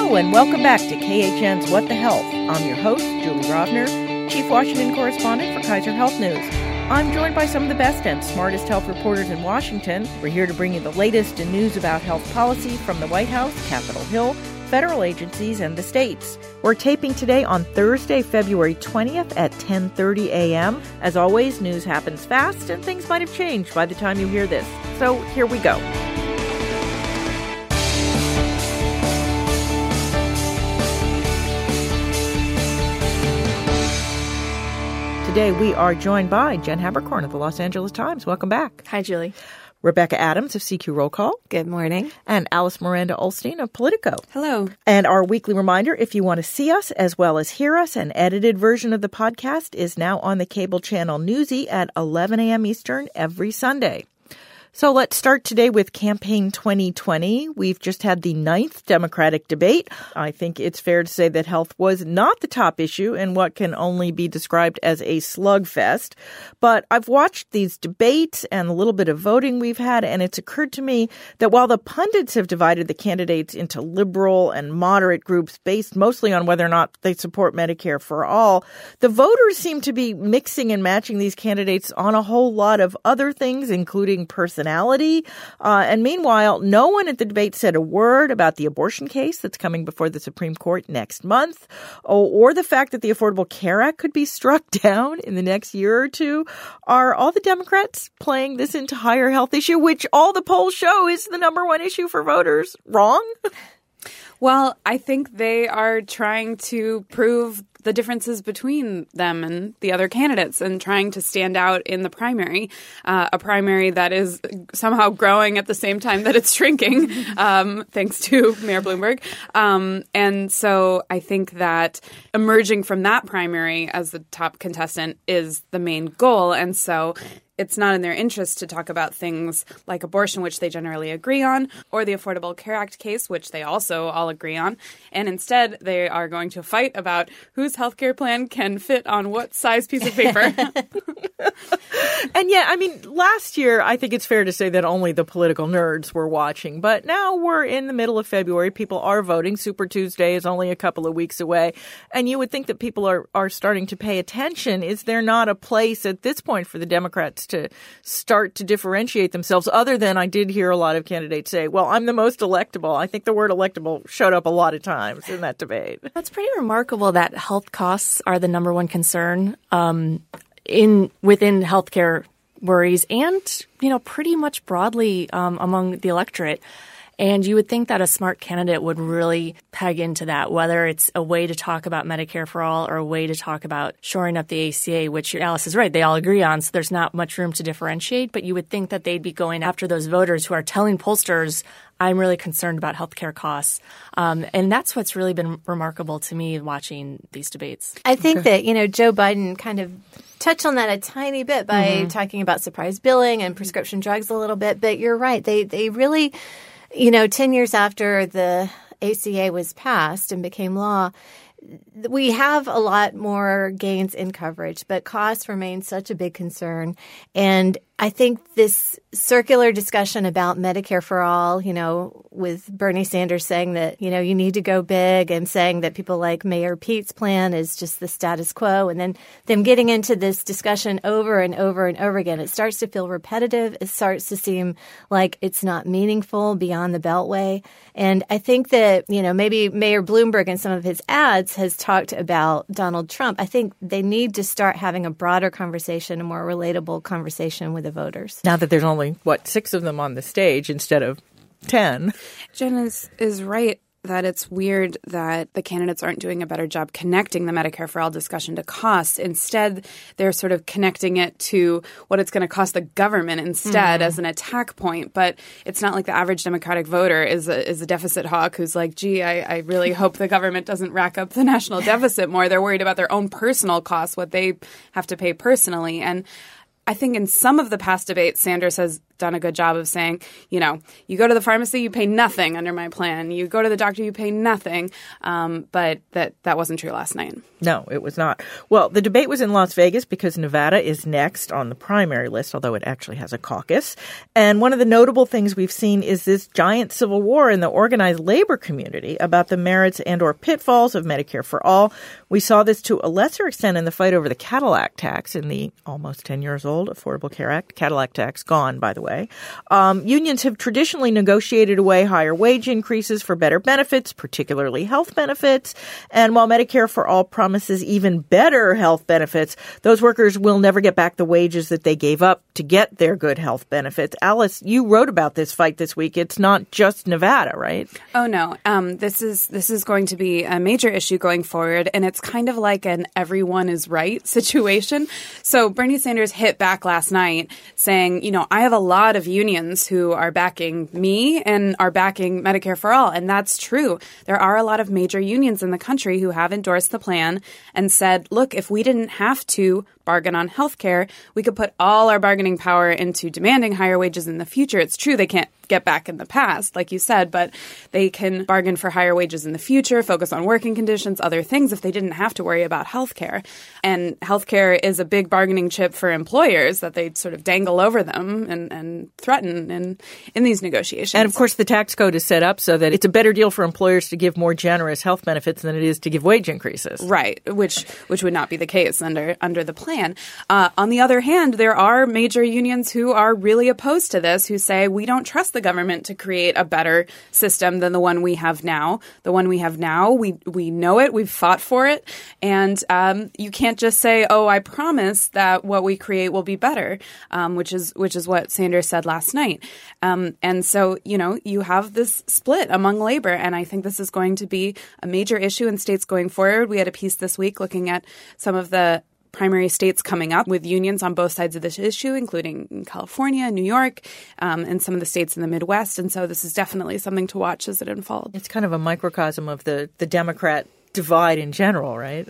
Hello, and welcome back to KHN's What the Health. I'm your host, Julie Rovner, Chief Washington Correspondent for Kaiser Health News. I'm joined by some of the best and smartest health reporters in Washington. We're here to bring you the latest in news about health policy from the White House, Capitol Hill, federal agencies, and the states. We're taping today on Thursday, February 20th at 10:30 a.m. As always, news happens fast and things might have changed by the time you hear this. So, here we go. Today we are joined by Jen Haberkorn of the Los Angeles Times. Welcome back. Hi, Julie. Rebecca Adams of CQ Roll Call. Good morning. And Alice Miranda Ollstein of Politico. Hello. And our weekly reminder if you want to see us as well as hear us, an edited version of the podcast is now on the cable channel Newsy at 11 a.m. Eastern every Sunday. So let's start today with Campaign 2020. We've just had the ninth Democratic debate. I think it's fair to say that health was not the top issue in what can only be described as a slugfest. But I've watched these debates and a little bit of voting we've had, and it's occurred to me that while the pundits have divided the candidates into liberal and moderate groups based mostly on whether or not they support Medicare for all, the voters seem to be mixing and matching these candidates on a whole lot of other things, including personality Uh, and meanwhile, no one at the debate said a word about the abortion case that's coming before the Supreme Court next month, or, or the fact that the Affordable Care Act could be struck down in the next year or two. Are all the Democrats playing this entire health issue, which all the polls show is the number one issue for voters, wrong? Well, I think they are trying to prove the differences between them and the other candidates and trying to stand out in the primary, uh, a primary that is somehow growing at the same time that it's shrinking, um, thanks to Mayor Bloomberg. Um, and so I think that emerging from that primary as the top contestant is the main goal. And so it's not in their interest to talk about things like abortion, which they generally agree on, or the Affordable Care Act case, which they also all agree on. And instead, they are going to fight about whose healthcare plan can fit on what size piece of paper. and yet, I mean, last year, I think it's fair to say that only the political nerds were watching. But now we're in the middle of February. People are voting. Super Tuesday is only a couple of weeks away. And you would think that people are, are starting to pay attention. Is there not a place at this point for the Democrats to start to differentiate themselves other than I did hear a lot of candidates say, well, I'm the most electable. I think the word electable showed up a lot of times in that debate. That's pretty remarkable that health costs are the number one concern um, in within healthcare worries and, you know, pretty much broadly um, among the electorate. And you would think that a smart candidate would really peg into that, whether it's a way to talk about Medicare for all or a way to talk about shoring up the ACA, which Alice is right, they all agree on. So there's not much room to differentiate. But you would think that they'd be going after those voters who are telling pollsters, I'm really concerned about healthcare costs. Um, and that's what's really been remarkable to me watching these debates. I think that, you know, Joe Biden kind of touched on that a tiny bit by mm-hmm. talking about surprise billing and prescription drugs a little bit. But you're right. They, they really you know, 10 years after the ACA was passed and became law, we have a lot more gains in coverage, but costs remain such a big concern. And I think this circular discussion about Medicare for all, you know, with Bernie Sanders saying that, you know, you need to go big and saying that people like Mayor Pete's plan is just the status quo. And then them getting into this discussion over and over and over again, it starts to feel repetitive. It starts to seem like it's not meaningful beyond the Beltway. And I think that, you know, maybe Mayor Bloomberg in some of his ads has talked about Donald Trump. I think they need to start having a broader conversation, a more relatable conversation with the voters. Now that there's only, what, six of them on the stage instead of 10. Jen is, is right that it's weird that the candidates aren't doing a better job connecting the Medicare for All discussion to costs. Instead, they're sort of connecting it to what it's going to cost the government instead mm. as an attack point. But it's not like the average Democratic voter is a, is a deficit hawk who's like, gee, I, I really hope the government doesn't rack up the national deficit more. They're worried about their own personal costs, what they have to pay personally. And I think in some of the past debates, Sanders has done a good job of saying, you know, you go to the pharmacy, you pay nothing under my plan. You go to the doctor, you pay nothing. Um, but that that wasn't true last night. No, it was not. Well, the debate was in Las Vegas because Nevada is next on the primary list, although it actually has a caucus. And one of the notable things we've seen is this giant civil war in the organized labor community about the merits and or pitfalls of Medicare for all. We saw this to a lesser extent in the fight over the Cadillac tax in the almost 10 years old Affordable Care Act. Cadillac tax gone, by the way. Um, unions have traditionally negotiated away higher wage increases for better benefits, particularly health benefits. And while Medicare for all promises even better health benefits, those workers will never get back the wages that they gave up to get their good health benefits. Alice, you wrote about this fight this week. It's not just Nevada, right? Oh no, um, this is this is going to be a major issue going forward, and it's kind of like an everyone is right situation. So Bernie Sanders hit back last night saying, you know, I have a lot of unions who are backing me and are backing Medicare for all, and that's true. There are a lot of major unions in the country who have endorsed the plan and said, look, if we didn't have to bargain on health care, we could put all our bargaining power into demanding higher wages in the future. It's true they can't get back in the past, like you said, but they can bargain for higher wages in the future, focus on working conditions, other things if they didn't have to worry about healthcare. And healthcare is a big bargaining chip for employers that they sort of dangle over them and, and threaten in, in these negotiations. And of course, the tax code is set up so that it's a better deal for employers to give more generous health benefits than it is to give wage increases. Right, which which would not be the case under under the plan. Uh, on the other hand, there are major unions who are really opposed to this, who say we don't trust the government to create a better system than the one we have now. The one we have now, we we know it, we've fought for it, and um, you can't just say, "Oh, I promise that what we create will be better," um, which is which is what Sanders said last night. Um, and so, you know, you have this split among labor, and I think this is going to be a major issue in states going forward. We had a piece this week looking at some of the primary states coming up with unions on both sides of this issue, including California, New York, um, and some of the states in the Midwest. And so this is definitely something to watch as it unfolds. It's kind of a microcosm of the, the Democrat divide in general, right?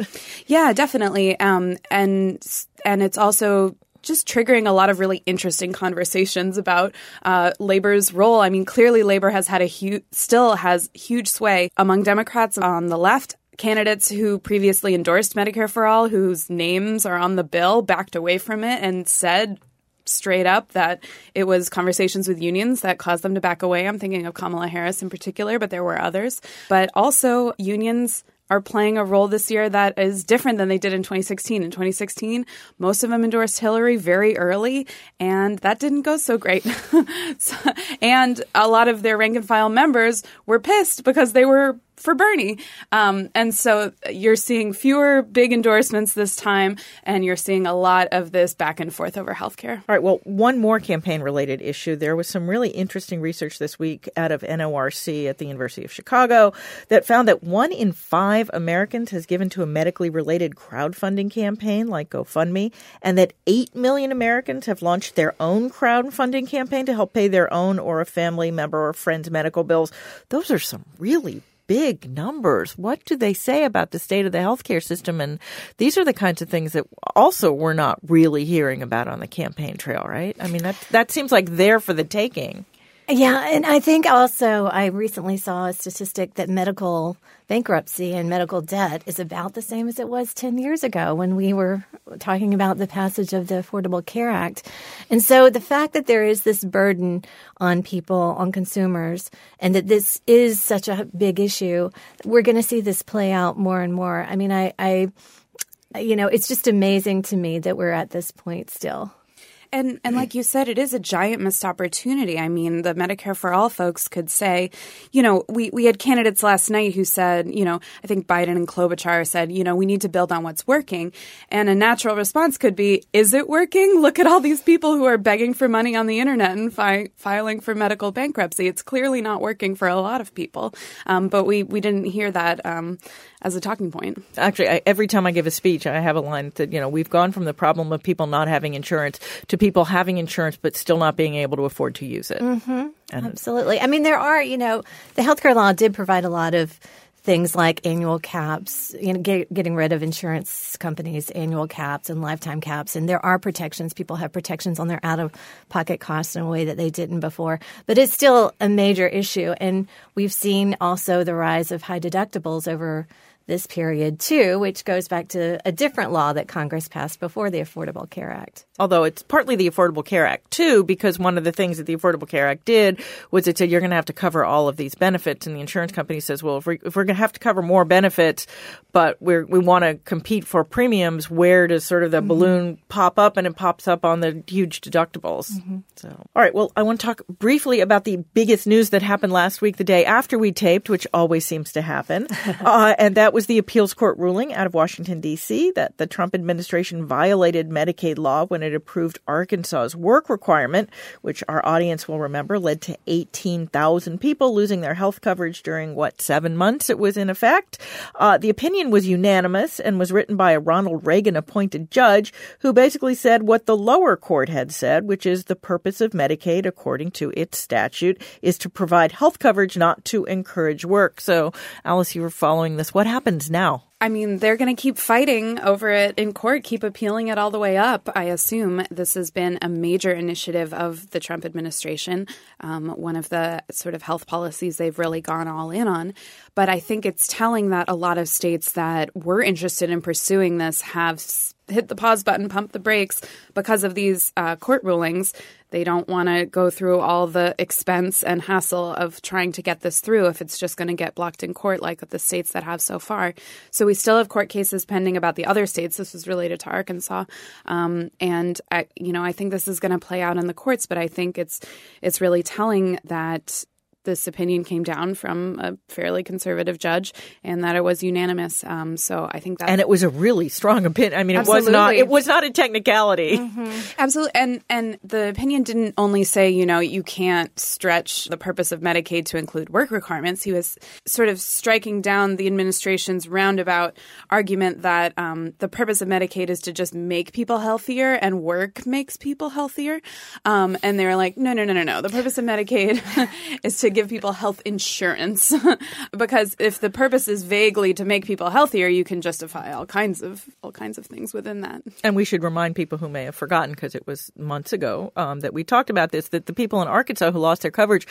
Yeah, definitely. Um, and and it's also just triggering a lot of really interesting conversations about uh, labor's role. I mean, clearly, labor has had a huge, still has huge sway among Democrats on the left candidates who previously endorsed Medicare for All, whose names are on the bill, backed away from it and said straight up that it was conversations with unions that caused them to back away. I'm thinking of Kamala Harris in particular, but there were others. But also, unions are playing a role this year that is different than they did in 2016. In 2016, most of them endorsed Hillary very early, and that didn't go so great. so, and a lot of their rank and file members were pissed because they were for Bernie. Um, and so you're seeing fewer big endorsements this time, and you're seeing a lot of this back and forth over healthcare. All right. Well, one more campaign related issue. There was some really interesting research this week out of NORC at the University of Chicago that found that one in five Americans has given to a medically related crowdfunding campaign like GoFundMe, and that 8 million Americans have launched their own crowdfunding campaign to help pay their own or a family member or friend's medical bills. Those are some really big numbers. What do they say about the state of the healthcare system? And these are the kinds of things that also we're not really hearing about on the campaign trail, right? I mean, that that seems like there for the taking. Yeah, and I think also I recently saw a statistic that medical bankruptcy and medical debt is about the same as it was 10 years ago when we were talking about the passage of the Affordable Care Act. And so the fact that there is this burden on people, on consumers, and that this is such a big issue, we're going to see this play out more and more. I mean, I, I, you know, it's just amazing to me that we're at this point still. And and like you said, it is a giant missed opportunity. I mean, the Medicare for All folks could say, you know, we, we had candidates last night who said, you know, I think Biden and Klobuchar said, you know, we need to build on what's working. And a natural response could be, is it working? Look at all these people who are begging for money on the internet and fi- filing for medical bankruptcy. It's clearly not working for a lot of people. Um, but we, we didn't hear that um, as a talking point. Actually, I, every time I give a speech, I have a line that, you know, we've gone from the problem of people not having insurance to people having insurance but still not being able to afford to use it. Mm-hmm. Absolutely. I mean, there are, you know, the healthcare law did provide a lot of things like annual caps, you know, get, getting rid of insurance companies' annual caps and lifetime caps. And there are protections. People have protections on their out of pocket costs in a way that they didn't before. But it's still a major issue. And we've seen also the rise of high deductibles over this period too, which goes back to a different law that Congress passed before the Affordable Care Act. Although it's partly the Affordable Care Act too, because one of the things that the Affordable Care Act did was it said you're going to have to cover all of these benefits, and the insurance company says, well, if, we, if we're going to have to cover more benefits, but we're, we want to compete for premiums, where does sort of the mm-hmm. balloon pop up? And it pops up on the huge deductibles. Mm-hmm. So, all right. Well, I want to talk briefly about the biggest news that happened last week, the day after we taped, which always seems to happen, uh, and that was the appeals court ruling out of Washington, D.C., that the Trump administration violated Medicaid law when it approved Arkansas's work requirement, which our audience will remember led to 18,000 people losing their health coverage during what, seven months it was in effect. Uh, the opinion was unanimous and was written by a Ronald Reagan appointed judge who basically said what the lower court had said, which is the purpose of Medicaid, according to its statute, is to provide health coverage, not to encourage work. So, Alice, you were following this. What happens now? I mean, they're going to keep fighting over it in court, keep appealing it all the way up. I assume this has been a major initiative of the Trump administration, um, one of the sort of health policies they've really gone all in on. But I think it's telling that a lot of states that were interested in pursuing this have hit the pause button, pump the brakes because of these uh, court rulings. They don't want to go through all the expense and hassle of trying to get this through if it's just going to get blocked in court, like the states that have so far. So we still have court cases pending about the other states. This was related to Arkansas, um, and I, you know I think this is going to play out in the courts. But I think it's it's really telling that this opinion came down from a fairly conservative judge and that it was unanimous. Um, so I think that and it was a really strong opinion. I mean, it was not it was not a technicality. Mm-hmm. Absolutely, and and the opinion didn't only say you know you can't stretch the purpose of Medicaid to include work requirements. He was sort of striking down the administration's roundabout argument that um, the purpose of Medicaid is to just make people healthier and work makes people healthier. Um, and they were like, no, no, no, no, no. The purpose of Medicaid is to give people health insurance because if the purpose is vaguely to make people healthier, you can justify all kinds of all kinds of things within that. And we should remind people who may have forgotten because it was months ago um, that we talked about this that the people in Arkansas who lost their coverage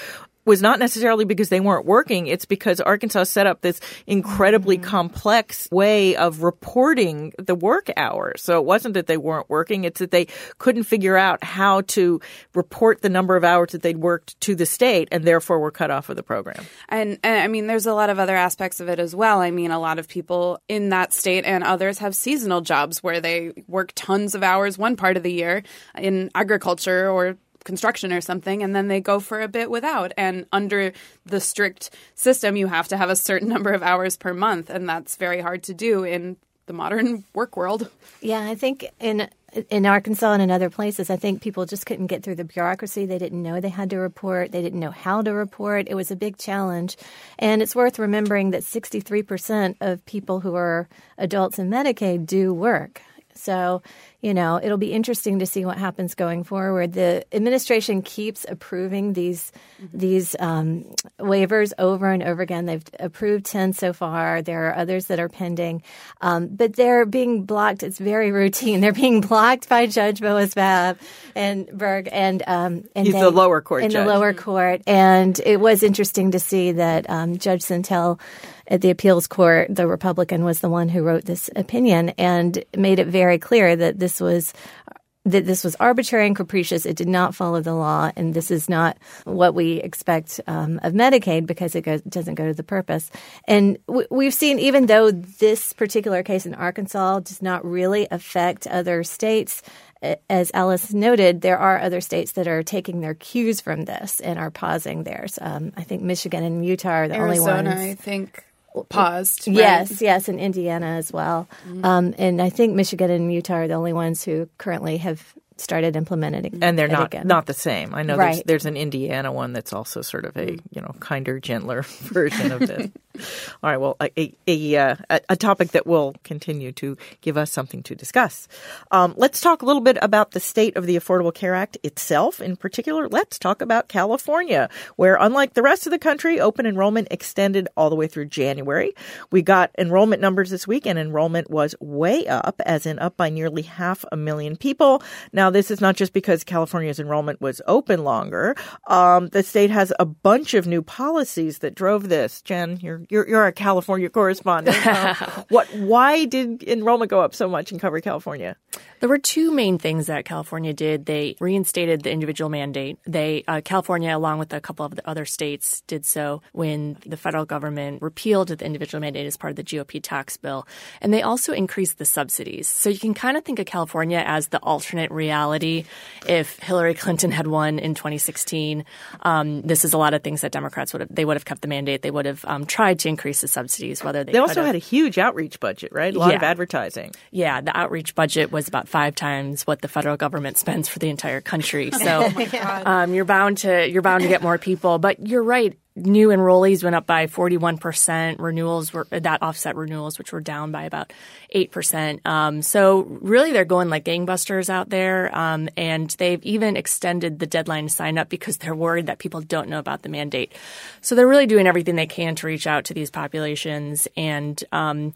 was not necessarily because they weren't working. It's because Arkansas set up this incredibly mm-hmm. complex way of reporting the work hours. So it wasn't that they weren't working. It's that they couldn't figure out how to report the number of hours that they'd worked to the state and therefore were cut off of the program. And, and I mean, there's a lot of other aspects of it as well. I mean, a lot of people in that state and others have seasonal jobs where they work tons of hours one part of the year in agriculture or construction or something and then they go for a bit without and under the strict system you have to have a certain number of hours per month and that's very hard to do in the modern work world. Yeah, I think in in Arkansas and in other places, I think people just couldn't get through the bureaucracy. They didn't know they had to report. They didn't know how to report. It was a big challenge. And it's worth remembering that 63% of people who are adults in Medicaid do work. So, you know, it'll be interesting to see what happens going forward. The administration keeps approving these mm-hmm. these um, waivers over and over again. They've approved ten so far. There are others that are pending, um, but they're being blocked. It's very routine. They're being blocked by Judge Boas Bab and Berg, and um, and he's they, the lower court in judge. the lower court. And it was interesting to see that um, Judge Sentelle at the appeals court, the Republican was the one who wrote this opinion and made it very clear that this was that this was arbitrary and capricious. It did not follow the law, and this is not what we expect um, of Medicaid because it goes, doesn't go to the purpose. And w- we've seen, even though this particular case in Arkansas does not really affect other states, as Alice noted, there are other states that are taking their cues from this and are pausing theirs. Um, I think Michigan and Utah are the Arizona, only ones. I think paused. Right? Yes, yes, in Indiana as well. Mm-hmm. Um, and I think Michigan and Utah are the only ones who currently have started implementing and they're not again. not the same. I know right. there's, there's an Indiana one that's also sort of a you know kinder, gentler version of this. All right. Well, a, a, uh, a, topic that will continue to give us something to discuss. Um, let's talk a little bit about the state of the Affordable Care Act itself. In particular, let's talk about California, where unlike the rest of the country, open enrollment extended all the way through January. We got enrollment numbers this week, and enrollment was way up, as in up by nearly half a million people. Now, this is not just because California's enrollment was open longer. Um, the state has a bunch of new policies that drove this. Jen, you're you're, you're a California correspondent. Uh, what? Why did enrollment go up so much in Covered California? There were two main things that California did. They reinstated the individual mandate. They uh, California, along with a couple of the other states, did so when the federal government repealed the individual mandate as part of the GOP tax bill, and they also increased the subsidies. So you can kind of think of California as the alternate reality. If Hillary Clinton had won in 2016, um, this is a lot of things that Democrats would have. They would have kept the mandate. They would have um, tried to increase the subsidies. Whether they, they also had a huge outreach budget, right? A lot yeah. of advertising. Yeah, the outreach budget was about five times what the federal government spends for the entire country. So oh um, you're bound to you're bound to get more people. But you're right new enrollees went up by 41%. Renewals were that offset renewals, which were down by about 8%. Um, so really they're going like gangbusters out there. Um, and they've even extended the deadline to sign up because they're worried that people don't know about the mandate. So they're really doing everything they can to reach out to these populations. And, um,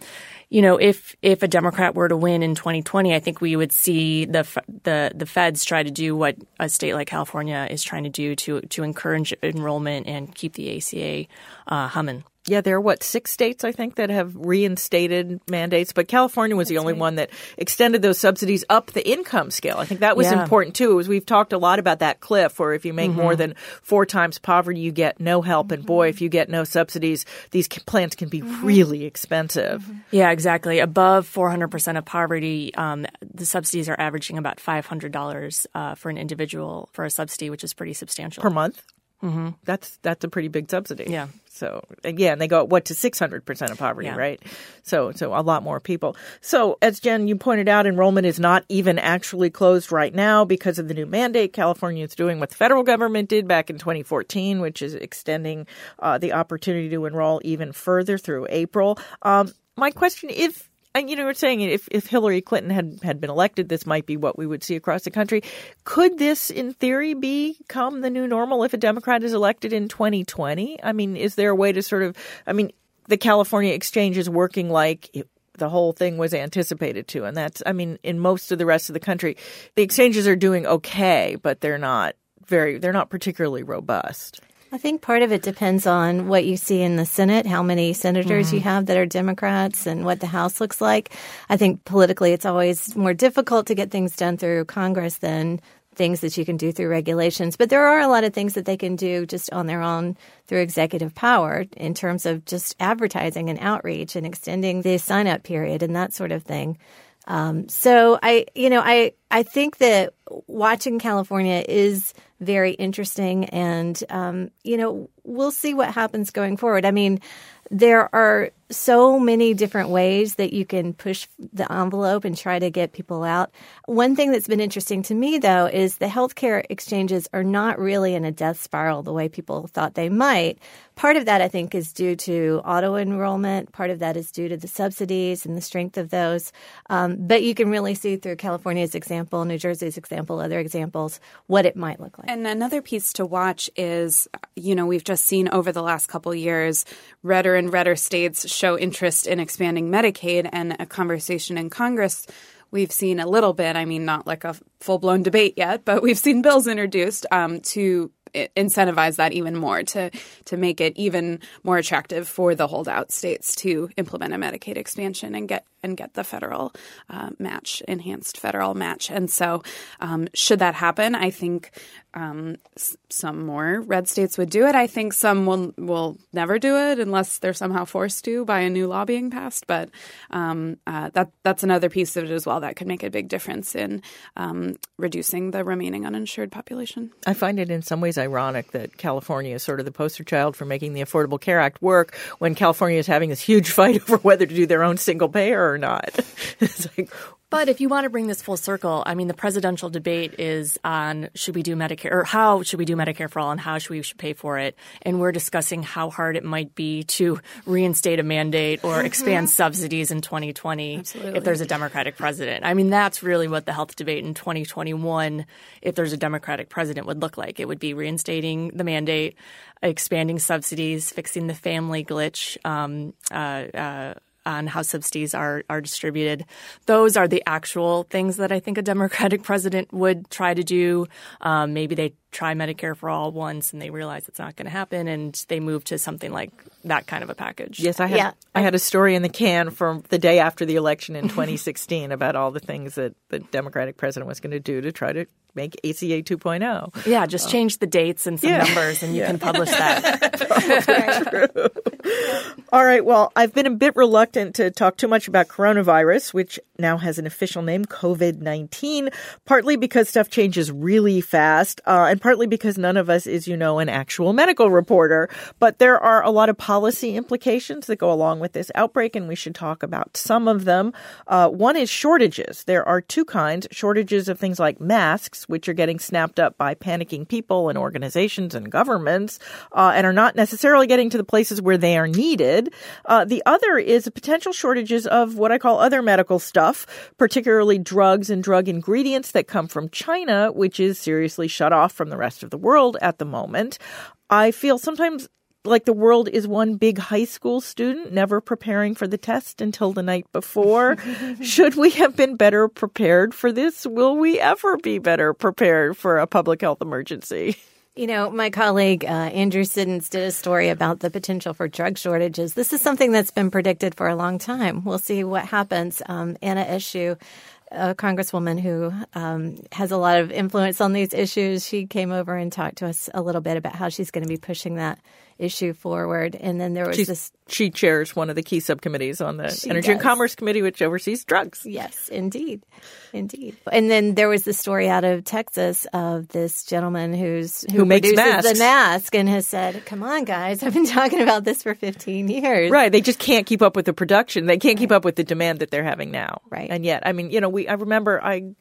you know, if if a Democrat were to win in 2020, I think we would see the the the feds try to do what a state like California is trying to do to to encourage enrollment and keep the ACA uh, humming. Yeah, there are what six states I think that have reinstated mandates, but California was That's the only right. one that extended those subsidies up the income scale. I think that was yeah. important too. As we've talked a lot about that cliff, where if you make mm-hmm. more than four times poverty, you get no help, mm-hmm. and boy, if you get no subsidies, these plans can be mm-hmm. really expensive. Mm-hmm. Yeah, exactly. Above four hundred percent of poverty, um, the subsidies are averaging about five hundred dollars uh, for an individual for a subsidy, which is pretty substantial per month. Mm-hmm. That's that's a pretty big subsidy. Yeah. So again, they go what to six hundred percent of poverty, yeah. right? So so a lot more people. So as Jen you pointed out, enrollment is not even actually closed right now because of the new mandate. California is doing what the federal government did back in 2014, which is extending uh, the opportunity to enroll even further through April. Um, my question: If and you know, we're saying if, if Hillary Clinton had, had been elected, this might be what we would see across the country. Could this, in theory, become the new normal if a Democrat is elected in 2020? I mean, is there a way to sort of, I mean, the California exchange is working like it, the whole thing was anticipated to. And that's, I mean, in most of the rest of the country, the exchanges are doing okay, but they're not very, they're not particularly robust. I think part of it depends on what you see in the Senate, how many senators mm-hmm. you have that are Democrats, and what the House looks like. I think politically it's always more difficult to get things done through Congress than things that you can do through regulations. But there are a lot of things that they can do just on their own through executive power in terms of just advertising and outreach and extending the sign up period and that sort of thing. Um, so I, you know, I I think that watching California is very interesting, and um, you know, we'll see what happens going forward. I mean, there are so many different ways that you can push the envelope and try to get people out. One thing that's been interesting to me, though, is the healthcare exchanges are not really in a death spiral the way people thought they might. Part of that, I think, is due to auto enrollment. Part of that is due to the subsidies and the strength of those. Um, but you can really see through California's example, New Jersey's example, other examples, what it might look like. And another piece to watch is, you know, we've just seen over the last couple years, redder and redder states show interest in expanding Medicaid and a conversation in Congress we've seen a little bit, I mean, not like a full blown debate yet, but we've seen bills introduced um, to incentivize that even more to to make it even more attractive for the holdout states to implement a Medicaid expansion and get and get the federal uh, match, enhanced federal match. And so, um, should that happen, I think um, some more red states would do it. I think some will will never do it unless they're somehow forced to by a new law being passed. But um, uh, that that's another piece of it as well that could make a big difference in um, reducing the remaining uninsured population. I find it in some ways ironic that California is sort of the poster child for making the Affordable Care Act work when California is having this huge fight over whether to do their own single payer or not. it's like But if you want to bring this full circle, I mean, the presidential debate is on should we do Medicare or how should we do Medicare for all and how should we should pay for it. And we're discussing how hard it might be to reinstate a mandate or expand subsidies in 2020 Absolutely. if there's a Democratic president. I mean, that's really what the health debate in 2021, if there's a Democratic president, would look like. It would be reinstating the mandate, expanding subsidies, fixing the family glitch. Um, uh, uh, on how subsidies are are distributed. Those are the actual things that I think a Democratic president would try to do. Um, maybe they try Medicare for all once and they realize it's not going to happen, and they move to something like that kind of a package. Yes, I had Yeah. I had a story in the can from the day after the election in 2016 about all the things that the Democratic president was going to do to try to make ACA 2.0. Yeah, just change the dates and some Yeah. numbers, and you can publish that. All right. Well, I've been a bit reluctant to talk too much about coronavirus, which now has an official name, COVID 19, partly because stuff changes really fast, uh, and partly because none of us is, you know, an actual medical reporter. But there are a lot of policy implications that go along with this outbreak, and we should talk about some of them. Uh, one is shortages. There are two kinds shortages of things like masks, which are getting snapped up by panicking people and organizations and governments, uh, and are not necessarily getting to the places where they are needed. Uh, the other is potential shortages of what I call other medical stuff, particularly drugs and drug ingredients that come from China, which is seriously shut off from the rest of the world at the moment. I feel sometimes like the world is one big high school student never preparing for the test until the night before. Should we have been better prepared for this? Will we ever be better prepared for a public health emergency? You know, my colleague uh, Andrew Siddons did a story about the potential for drug shortages. This is something that's been predicted for a long time. We'll see what happens. Um, Anna Eshoo, a congresswoman who um, has a lot of influence on these issues, she came over and talked to us a little bit about how she's going to be pushing that issue forward. And then there was She's, this she chairs one of the key subcommittees on the Energy and. Commerce Committee, which oversees drugs. Yes, indeed. Indeed. And then there was the story out of Texas of this gentleman who's Who makes produces masks. the mask and has said, "Come on guys, I've been talking about this for 15 years." Right. They just can't keep up with the production. They can't keep up with the demand that they're having now. Right. And yet, I mean, you know, we, I remember I,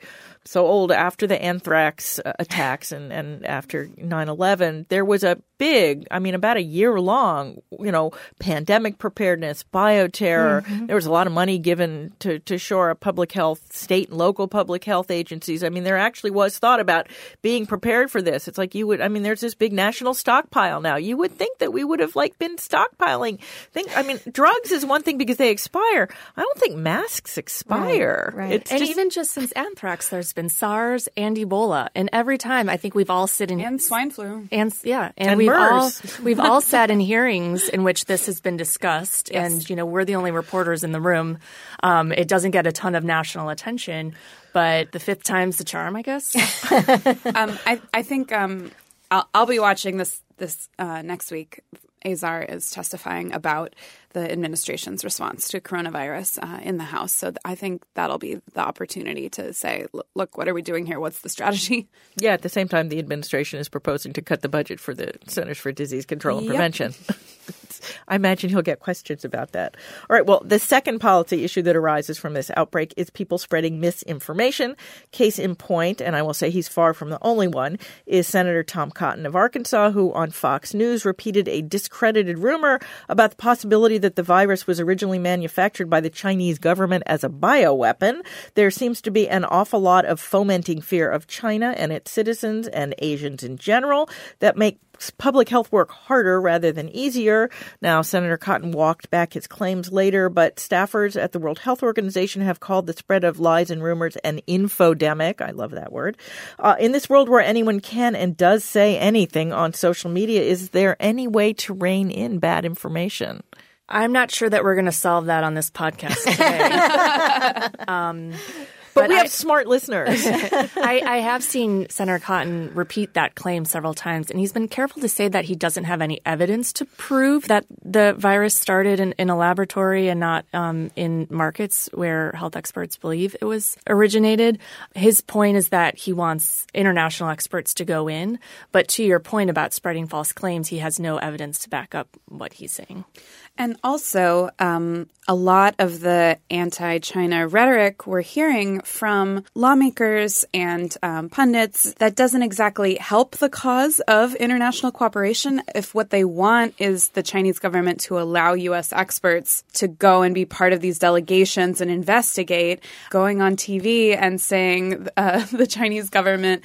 so old after the anthrax uh, attacks and, and after 9-11, there was a big, I mean, about a year long, you know, pandemic preparedness, bioterror. Mm-hmm. There was a lot of money given to, to shore up public health, state and local public health agencies. I mean, there actually was thought about being prepared for this. It's like you would, I mean, there's this big national stockpile now. You would think that we would have like been stockpiling. Think, I mean, drugs is one thing because they expire. I don't think masks expire. right. It's And just, even just since anthrax, there's been SARS and Ebola, and every time I think we've all sit in and swine flu. and yeah, and, And we've all we've all sat in hearings in which this has been discussed, and you know we're the only reporters in the room. Um, it doesn't get a ton of national attention, but the fifth time's the charm, I guess. Um, I, I think um, I'll, I'll be watching this this uh, next week. Azar is testifying about the administration's response to coronavirus uh, in the House. So th- I think that'll be the opportunity to say, "Look- what are we doing here? What's the strategy? yeah, at the same time, the administration is proposing to cut the budget for the Centers for Disease Control and Yep. Prevention. I imagine he'll get questions about that. All right. Well, the second policy issue that arises from this outbreak is people spreading misinformation. Case in point, and I will say he's far from the only one, is Senator Tom Cotton of Arkansas, who on Fox News repeated a discredited rumor about the possibility that the virus was originally manufactured by the Chinese government as a bioweapon. There seems to be an awful lot of fomenting fear of China and its citizens and Asians in general that make public health work harder rather than easier. Now, Senator Cotton walked back his claims later, but staffers at the World Health Organization have called the spread of lies and rumors an infodemic. I love that word. Uh, in this world where anyone can and does say anything on social media, is there any way to rein in bad information? I'm not sure that we're going to solve that on this podcast today. But, we I- have smart listeners. I, I have seen Senator Cotton repeat that claim several times, and he's been careful to say that he doesn't have any evidence to prove that the virus started in, in a laboratory and not um, in markets where health experts believe it was originated. His point is that he wants international experts to go in, but to your point about spreading false claims, he has no evidence to back up what he's saying. And also, um, a lot of the anti China rhetoric we're hearing from lawmakers and um, pundits that doesn't exactly help the cause of international cooperation if what they want is the Chinese government to allow U.S. experts to go and be part of these delegations and investigate, going on TV and saying uh, the Chinese government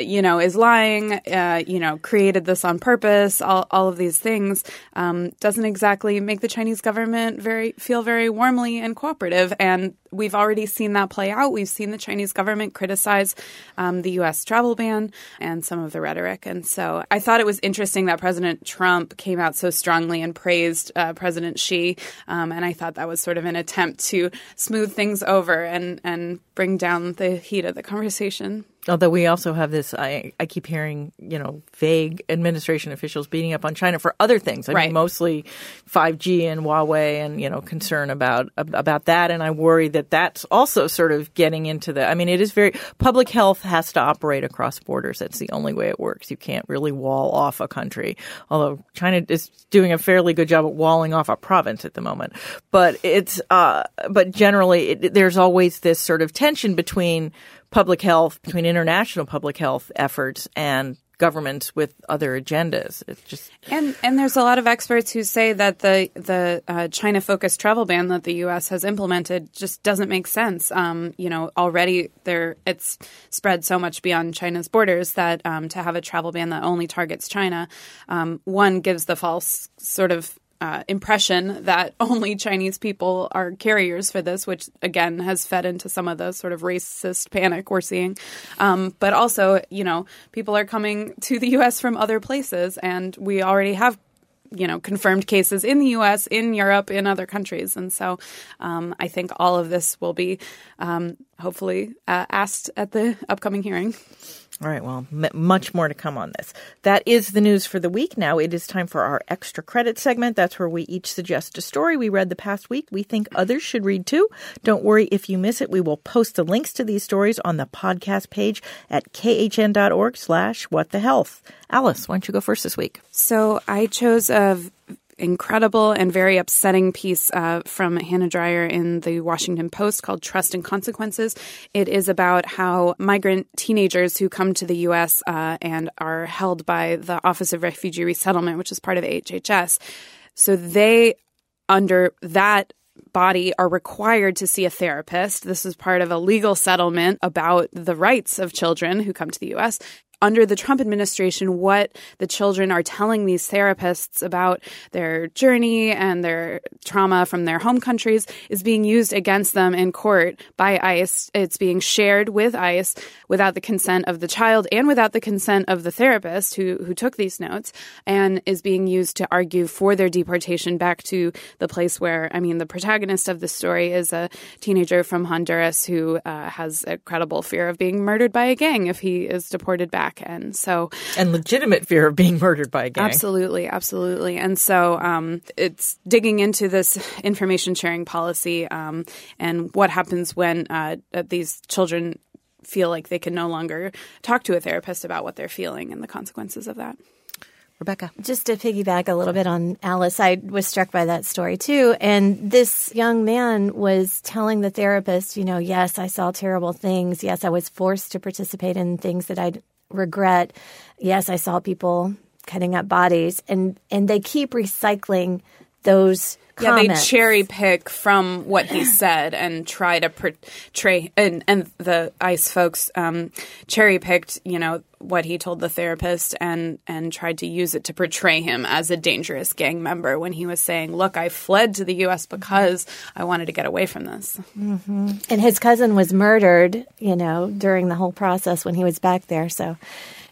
you know, is lying, uh, you know, created this on purpose, all, all of these things, um, doesn't exactly make the Chinese government very feel very warmly and cooperative. And we've already seen that play out. We've seen the Chinese government criticize um, the U.S. travel ban and some of the rhetoric. And so I thought it was interesting that President Trump came out so strongly and praised uh, President Xi. Um, and I thought that was sort of an attempt to smooth things over and, and bring down the heat of the conversation. Although we also have this, I, I keep hearing, you know, vague administration officials beating up on China for other things. I right. mean, mostly 5G and Huawei and, you know, concern about, about that. And I worry that that's also sort of getting into the, I mean, it is very, public health has to operate across borders. That's the only way it works. You can't really wall off a country. Although China is doing a fairly good job at walling off a province at the moment. But it's, uh, but generally it, there's always this sort of tension between public health, between international public health efforts and governments with other agendas. It's just and and there's a lot of experts who say that the the uh, China focused travel ban that the U.S. has implemented just doesn't make sense. Um, you know, already there it's spread so much beyond China's borders that um, to have a travel ban that only targets China, um, one gives the false sort of uh, impression that only Chinese people are carriers for this, which again has fed into some of the sort of racist panic we're seeing. Um, but also, you know, people are coming to the U.S. from other places, and we already have you know confirmed cases in the U.S., in Europe, in other countries, and so um, I think all of this will be um, hopefully uh, asked at the upcoming hearing. All right, well, m- much more to come on this. That is the news for the week. Now it is time for our extra credit segment. That's where we each suggest a story we read the past week we think others should read too. Don't worry if you miss it. We will post the links to these stories on the podcast page at khn.org slash what the health. Alice, why don't you go first this week? So I chose a incredible and very upsetting piece uh, from Hannah Dreier in the Washington Post called Trust and Consequences. It is about how migrant teenagers who come to the U.S. Uh, and are held by the Office of Refugee Resettlement, which is part of HHS, so they, under that body are required to see a therapist. This is part of a legal settlement about the rights of children who come to the US under the Trump administration what the children are telling these therapists about their journey and their trauma from their home countries is being used against them in court by ICE. It's being shared with ICE without the consent of the child and without the consent of the therapist who, who took these notes and is being used to argue for their deportation back to the place where, I mean, the protagonist of the story is a teenager from Honduras who uh, has a credible fear of being murdered by a gang if he is deported back back. And so, and legitimate fear of being murdered by a gang. Absolutely, absolutely. And so, um, it's digging into this information sharing policy um, and what happens when uh, these children feel like they can no longer talk to a therapist about what they're feeling and the consequences of that. Rebecca. Just to piggyback a little bit on Alice, I was struck by that story too. And this young man was telling the therapist, you know, yes, I saw terrible things. Yes, I was forced to participate in things that I regret. Yes, I saw people cutting up bodies, and and they keep recycling those. Yeah, they cherry pick from what he said and try to portray, and and the ICE folks um, cherry picked, you know, what he told the therapist and and tried to use it to portray him as a dangerous gang member when he was saying, "Look, I fled to the U.S. because I wanted to get away from this." Mm-hmm. And his cousin was murdered, you know, during the whole process when he was back there. So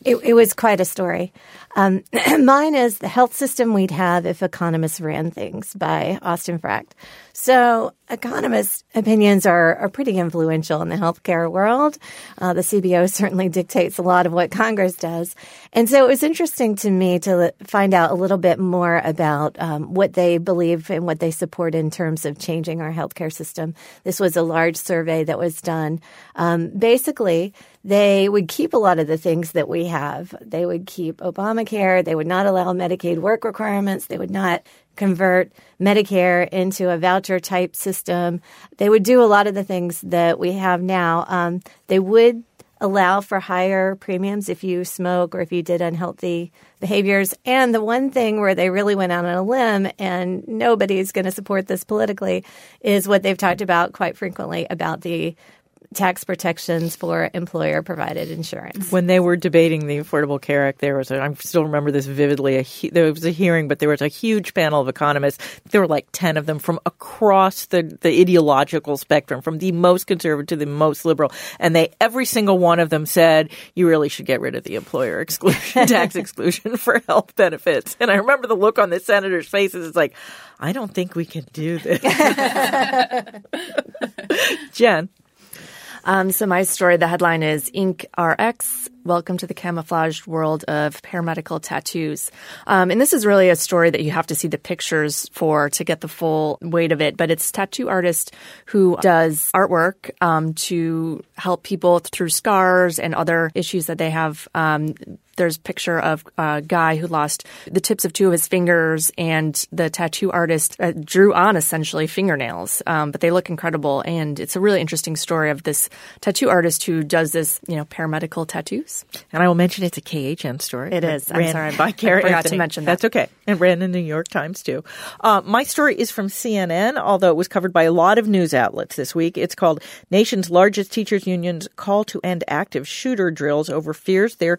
it, it was quite a story. Um, mine is the health system we'd have if economists ran things by Austin Frakt. So economists' opinions are, are pretty influential in the healthcare world. Uh, the CBO certainly dictates a lot of what Congress does. And so it was interesting to me to find out a little bit more about um, what they believe and what they support in terms of changing our healthcare system. This was a large survey that was done. Um, basically, they would keep a lot of the things that we have. They would keep Obamacare. They would not allow Medicaid work requirements. They would not convert Medicare into a voucher type system. They would do a lot of the things that we have now. Um, they would allow for higher premiums if you smoke or if you did unhealthy behaviors. And the one thing where they really went out on a limb, and nobody's going to support this politically, is what they've talked about quite frequently about the tax protections for employer provided insurance. When they were debating the Affordable Care Act, there was, a, I still remember this vividly, a, there was a hearing, but there was a huge panel of economists. There were like 10 of them from across the, the ideological spectrum, from the most conservative to the most liberal. And they, every single one of them said, you really should get rid of the employer exclusion, tax exclusion for health benefits. And I remember the look on the senator's faces. It's like, I don't think we can do this. Jen. Um, so my story, the headline is Ink RX. Welcome to the camouflaged world of paramedical tattoos. Um, and this is really a story that you have to see the pictures for to get the full weight of it. But it's tattoo artist who does artwork um, to help people through scars and other issues that they have um, there's a picture of a guy who lost the tips of two of his fingers, and the tattoo artist uh, drew on essentially fingernails. Um, but they look incredible, and it's a really interesting story of this tattoo artist who does this, you know, paramedical tattoos. And I will mention it's a KHN story. It is. I'm sorry, I forgot to mention that. That's okay. And ran in the New York Times too. Uh, my story is from CNN, although it was covered by a lot of news outlets this week. It's called "Nation's Largest Teachers Unions Call to End Active Shooter Drills Over Fears They're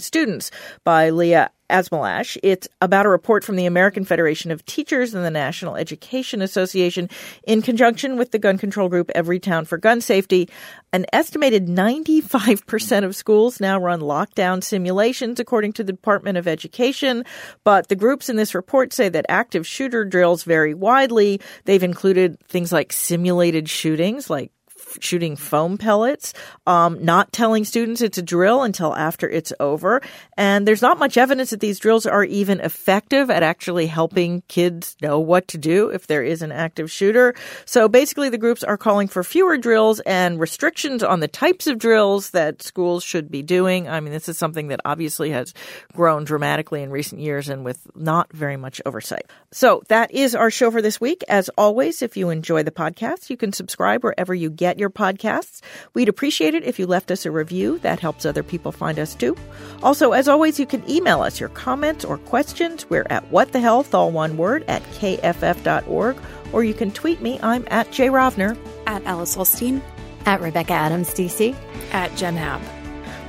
Students" by Leah Asmelash. It's about a report from the American Federation of Teachers and the National Education Association in conjunction with the gun control group Everytown for Gun Safety. An estimated 95% of schools now run lockdown simulations, according to the Department of Education. But the groups in this report say that active shooter drills vary widely. They've included things like simulated shootings, like shooting foam pellets, um, not telling students it's a drill until after it's over. And there's not much evidence that these drills are even effective at actually helping kids know what to do if there is an active shooter. So basically, the groups are calling for fewer drills and restrictions on the types of drills that schools should be doing. I mean, this is something that obviously has grown dramatically in recent years and with not very much oversight. So that is our show for this week. As always, if you enjoy the podcast, you can subscribe wherever you get your podcasts. We'd appreciate it if you left us a review. That helps other people find us too. Also, as always, you can email us your comments or questions. We're at what the health, all one word, at kff.org. Or you can tweet me. I'm at Jay Rovner. At Alice Ollstein. At Rebecca Adams, DC. At Jen Hab.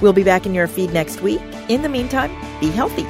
We'll be back in your feed next week. In the meantime, be healthy.